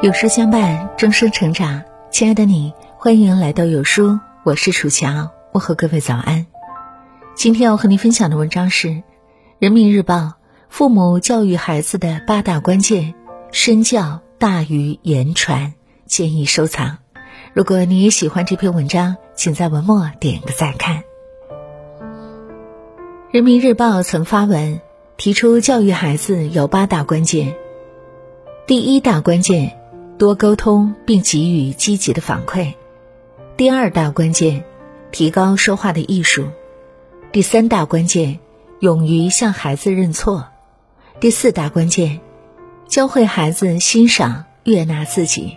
有书相伴，终生成长。亲爱的你，欢迎来到有书，我是楚乔，问候各位早安。今天要和您分享的文章是《人民日报》：父母教育孩子的八大关键，身教大于言传，建议收藏。如果你也喜欢这篇文章，请在文末点个再看。《人民日报》曾发文提出，教育孩子有八大关键。第一大关键。多沟通并给予积极的反馈。第二大关键，提高说话的艺术。第三大关键，勇于向孩子认错。第四大关键，教会孩子欣赏悦纳自己。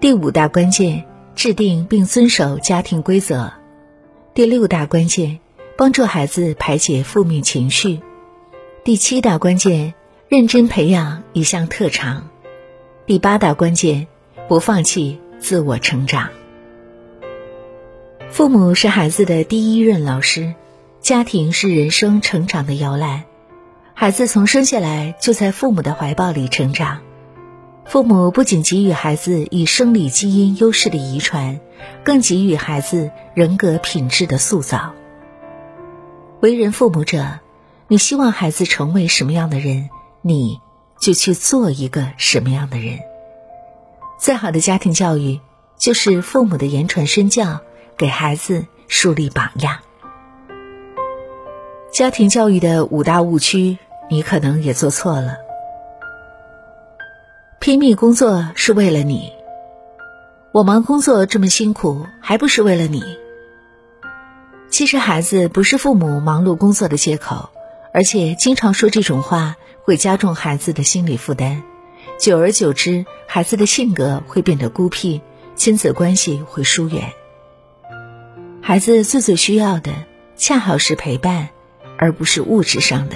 第五大关键，制定并遵守家庭规则。第六大关键，帮助孩子排解负面情绪。第七大关键，认真培养一项特长。第八大关键，不放弃自我成长。父母是孩子的第一任老师，家庭是人生成长的摇篮。孩子从生下来就在父母的怀抱里成长，父母不仅给予孩子以生理基因优势的遗传，更给予孩子人格品质的塑造。为人父母者，你希望孩子成为什么样的人？你。就去做一个什么样的人。最好的家庭教育，就是父母的言传身教，给孩子树立榜样。家庭教育的五大误区，你可能也做错了。拼命工作是为了你，我忙工作这么辛苦，还不是为了你？其实孩子不是父母忙碌工作的借口，而且经常说这种话。会加重孩子的心理负担，久而久之，孩子的性格会变得孤僻，亲子关系会疏远。孩子最最需要的，恰好是陪伴，而不是物质上的。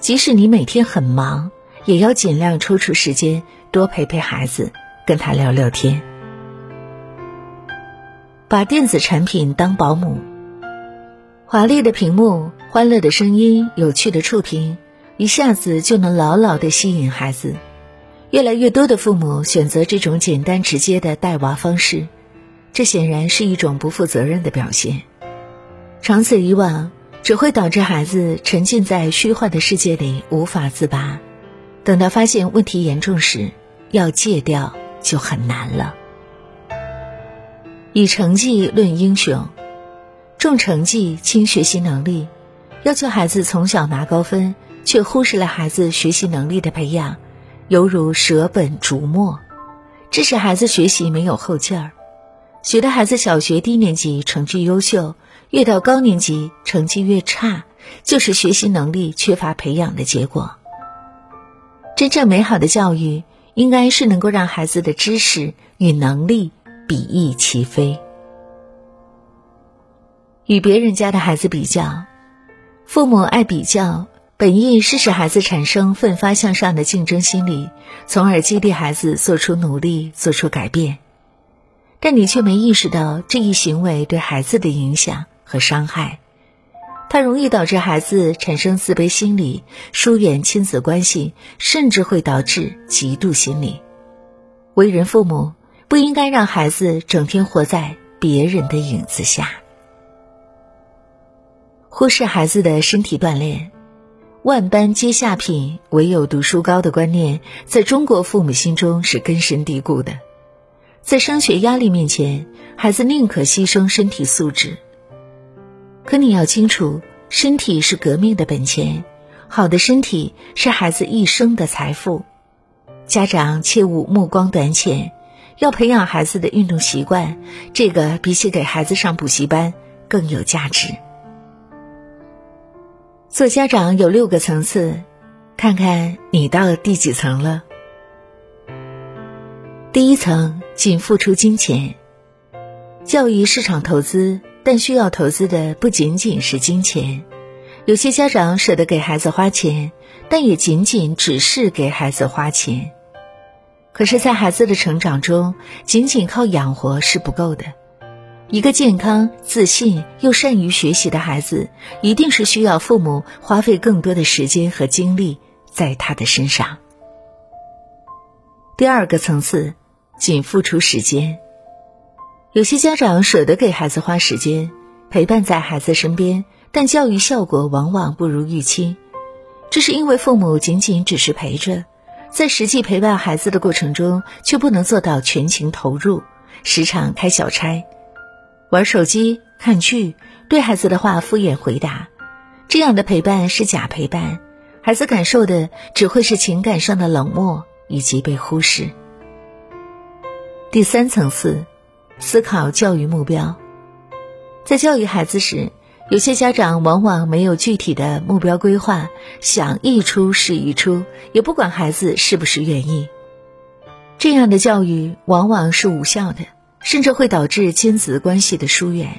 即使你每天很忙，也要尽量抽出时间多陪陪孩子，跟他聊聊天。把电子产品当保姆，华丽的屏幕、欢乐的声音、有趣的触屏。一下子就能牢牢的吸引孩子，越来越多的父母选择这种简单直接的带娃方式，这显然是一种不负责任的表现。长此以往，只会导致孩子沉浸在虚幻的世界里无法自拔，等到发现问题严重时，要戒掉就很难了。以成绩论英雄，重成绩轻学习能力，要求孩子从小拿高分。却忽视了孩子学习能力的培养，犹如舍本逐末，致使孩子学习没有后劲儿。许多孩子小学低年级成绩优秀，越到高年级成绩越差，就是学习能力缺乏培养的结果。真正美好的教育，应该是能够让孩子的知识与能力比翼齐飞。与别人家的孩子比较，父母爱比较。本意是使孩子产生奋发向上的竞争心理，从而激励孩子做出努力、做出改变。但你却没意识到这一行为对孩子的影响和伤害，它容易导致孩子产生自卑心理，疏远亲子关系，甚至会导致嫉妒心理。为人父母不应该让孩子整天活在别人的影子下，忽视孩子的身体锻炼。万般皆下品，唯有读书高的观念，在中国父母心中是根深蒂固的。在升学压力面前，孩子宁可牺牲身体素质。可你要清楚，身体是革命的本钱，好的身体是孩子一生的财富。家长切勿目光短浅，要培养孩子的运动习惯，这个比起给孩子上补习班更有价值。做家长有六个层次，看看你到第几层了。第一层，仅付出金钱。教育市场投资，但需要投资的不仅仅是金钱。有些家长舍得给孩子花钱，但也仅仅只是给孩子花钱。可是，在孩子的成长中，仅仅靠养活是不够的。一个健康、自信又善于学习的孩子，一定是需要父母花费更多的时间和精力在他的身上。第二个层次，仅付出时间。有些家长舍得给孩子花时间，陪伴在孩子身边，但教育效果往往不如预期。这是因为父母仅仅只是陪着，在实际陪伴孩子的过程中，却不能做到全情投入，时常开小差。玩手机、看剧，对孩子的话敷衍回答，这样的陪伴是假陪伴，孩子感受的只会是情感上的冷漠以及被忽视。第三层次，思考教育目标，在教育孩子时，有些家长往往没有具体的目标规划，想一出是一出，也不管孩子是不是愿意，这样的教育往往是无效的。甚至会导致亲子关系的疏远。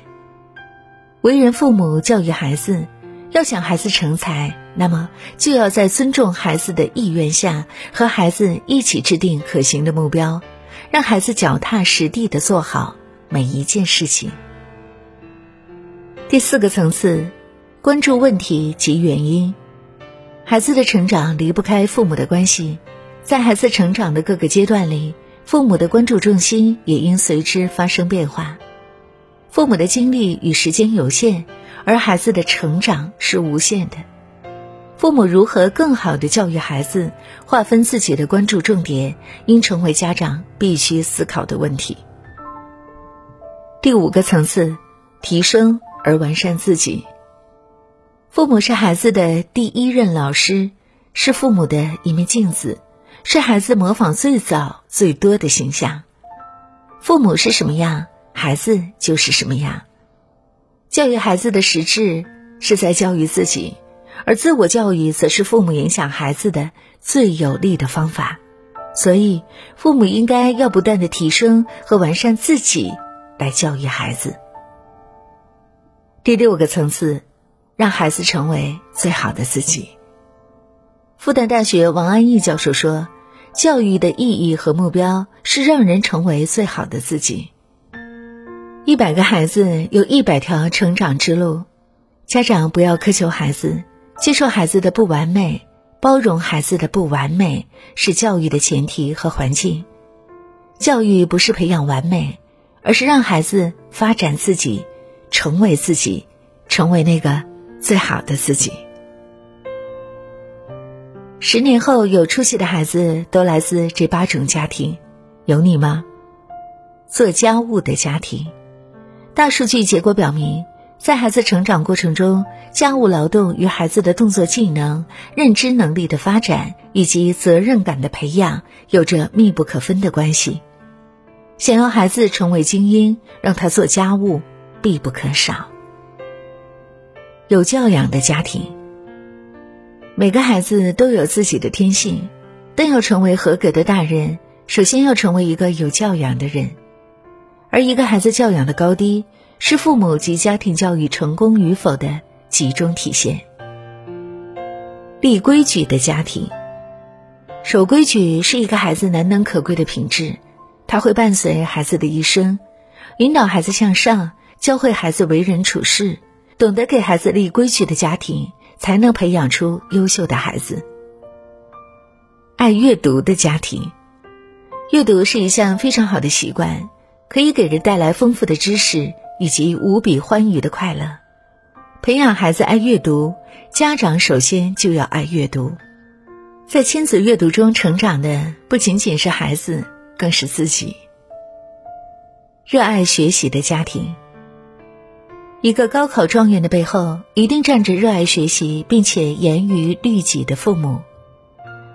为人父母教育孩子，要想孩子成才，那么就要在尊重孩子的意愿下，和孩子一起制定可行的目标，让孩子脚踏实地的做好每一件事情。第四个层次，关注问题及原因。孩子的成长离不开父母的关系，在孩子成长的各个阶段里。父母的关注重心也应随之发生变化。父母的精力与时间有限，而孩子的成长是无限的。父母如何更好的教育孩子，划分自己的关注重点，应成为家长必须思考的问题。第五个层次，提升而完善自己。父母是孩子的第一任老师，是父母的一面镜子。是孩子模仿最早最多的形象，父母是什么样，孩子就是什么样。教育孩子的实质是在教育自己，而自我教育则是父母影响孩子的最有力的方法。所以，父母应该要不断的提升和完善自己，来教育孩子。第六个层次，让孩子成为最好的自己。复旦大学王安忆教授说。教育的意义和目标是让人成为最好的自己。一百个孩子有一百条成长之路，家长不要苛求孩子，接受孩子的不完美，包容孩子的不完美，是教育的前提和环境。教育不是培养完美，而是让孩子发展自己，成为自己，成为那个最好的自己。十年后有出息的孩子都来自这八种家庭，有你吗？做家务的家庭，大数据结果表明，在孩子成长过程中，家务劳动与孩子的动作技能、认知能力的发展以及责任感的培养有着密不可分的关系。想要孩子成为精英，让他做家务必不可少。有教养的家庭。每个孩子都有自己的天性，但要成为合格的大人，首先要成为一个有教养的人。而一个孩子教养的高低，是父母及家庭教育成功与否的集中体现。立规矩的家庭，守规矩是一个孩子难能可贵的品质，它会伴随孩子的一生，引导孩子向上，教会孩子为人处事。懂得给孩子立规矩的家庭。才能培养出优秀的孩子。爱阅读的家庭，阅读是一项非常好的习惯，可以给人带来丰富的知识以及无比欢愉的快乐。培养孩子爱阅读，家长首先就要爱阅读。在亲子阅读中成长的不仅仅是孩子，更是自己。热爱学习的家庭。一个高考状元的背后，一定站着热爱学习并且严于律己的父母。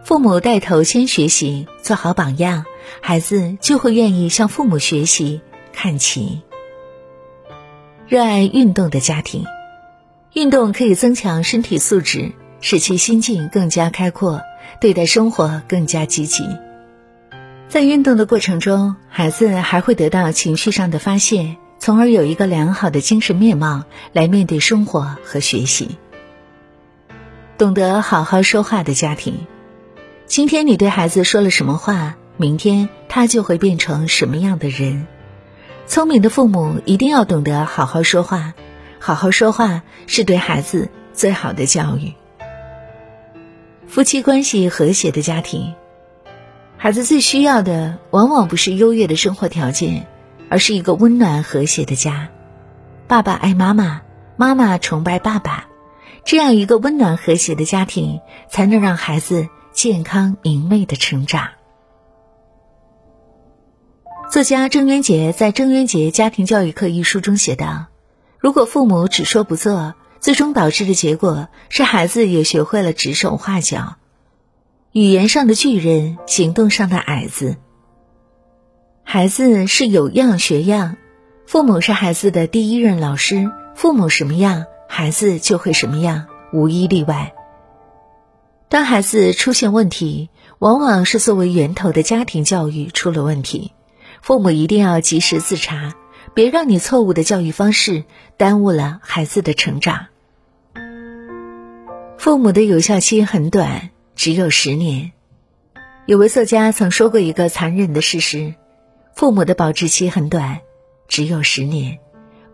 父母带头先学习，做好榜样，孩子就会愿意向父母学习、看齐。热爱运动的家庭，运动可以增强身体素质，使其心境更加开阔，对待生活更加积极。在运动的过程中，孩子还会得到情绪上的发泄。从而有一个良好的精神面貌来面对生活和学习。懂得好好说话的家庭，今天你对孩子说了什么话，明天他就会变成什么样的人。聪明的父母一定要懂得好好说话，好好说话是对孩子最好的教育。夫妻关系和谐的家庭，孩子最需要的往往不是优越的生活条件，而是一个温暖和谐的家。爸爸爱妈妈，妈妈崇拜爸爸，这样一个温暖和谐的家庭，才能让孩子健康明媚的成长。作家郑渊洁在《郑渊洁家庭教育课》一书中写道：“如果父母只说不做，最终导致的结果是孩子也学会了指手画脚，语言上的巨人，行动上的矮子。孩子是有样学样，父母是孩子的第一任老师，父母什么样，孩子就会什么样，无一例外。当孩子出现问题，往往是作为源头的家庭教育出了问题。”父母一定要及时自查，别让你错误的教育方式耽误了孩子的成长。父母的有效期很短，只有十年。有位作家曾说过一个残忍的事实：父母的保质期很短，只有十年。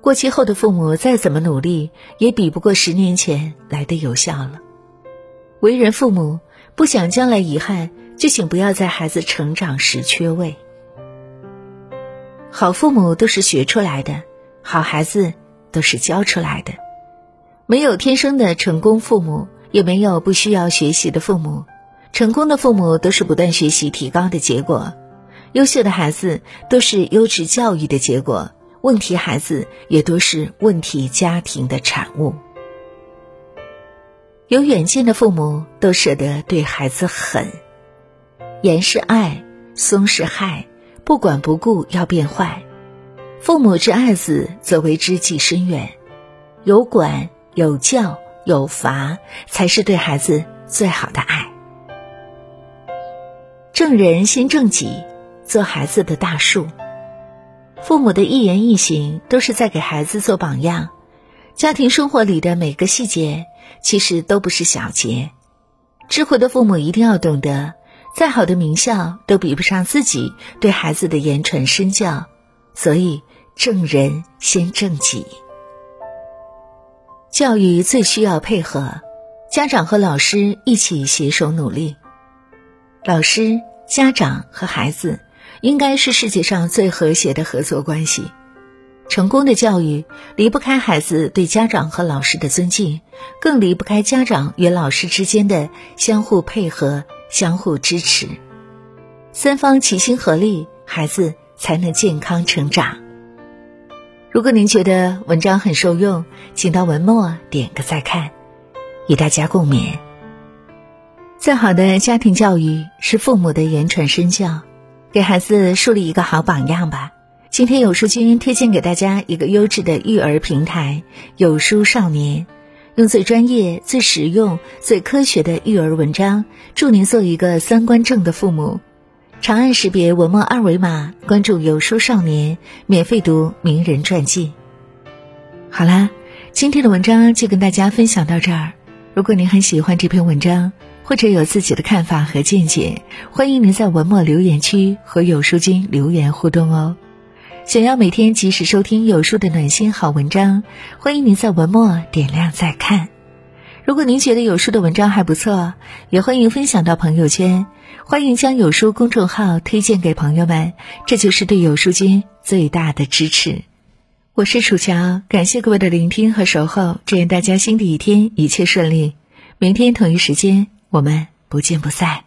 过期后的父母再怎么努力，也比不过十年前来的有效了。为人父母，不想将来遗憾，就请不要在孩子成长时缺位。好父母都是学出来的，好孩子都是教出来的。没有天生的成功父母，也没有不需要学习的父母。成功的父母都是不断学习提高的结果，优秀的孩子都是优质教育的结果。问题孩子也都是问题家庭的产物。有远见的父母都舍得对孩子狠，严是爱，松是害。不管不顾要变坏，父母之爱子，则为之计深远。有管有教有罚，才是对孩子最好的爱。正人先正己，做孩子的大树。父母的一言一行都是在给孩子做榜样。家庭生活里的每个细节，其实都不是小节。智慧的父母一定要懂得。再好的名校都比不上自己对孩子的言传身教，所以正人先正己。教育最需要配合，家长和老师一起携手努力。老师、家长和孩子应该是世界上最和谐的合作关系。成功的教育离不开孩子对家长和老师的尊敬，更离不开家长与老师之间的相互配合。相互支持，三方齐心合力，孩子才能健康成长。如果您觉得文章很受用，请到文末点个再看，与大家共勉。最好的家庭教育是父母的言传身教，给孩子树立一个好榜样吧。今天有书君推荐给大家一个优质的育儿平台——有书少年。用最专业、最实用、最科学的育儿文章，助您做一个三观正的父母。长按识别文末二维码，关注有书少年，免费读名人传记。好啦，今天的文章就跟大家分享到这儿。如果您很喜欢这篇文章，或者有自己的看法和见解，欢迎您在文末留言区和有书君留言互动哦。想要每天及时收听有书的暖心好文章，欢迎您在文末点亮再看。如果您觉得有书的文章还不错，也欢迎分享到朋友圈，欢迎将有书公众号推荐给朋友们，这就是对有书君最大的支持。我是楚乔，感谢各位的聆听和守候，祝愿大家新的一天一切顺利。明天同一时间，我们不见不散。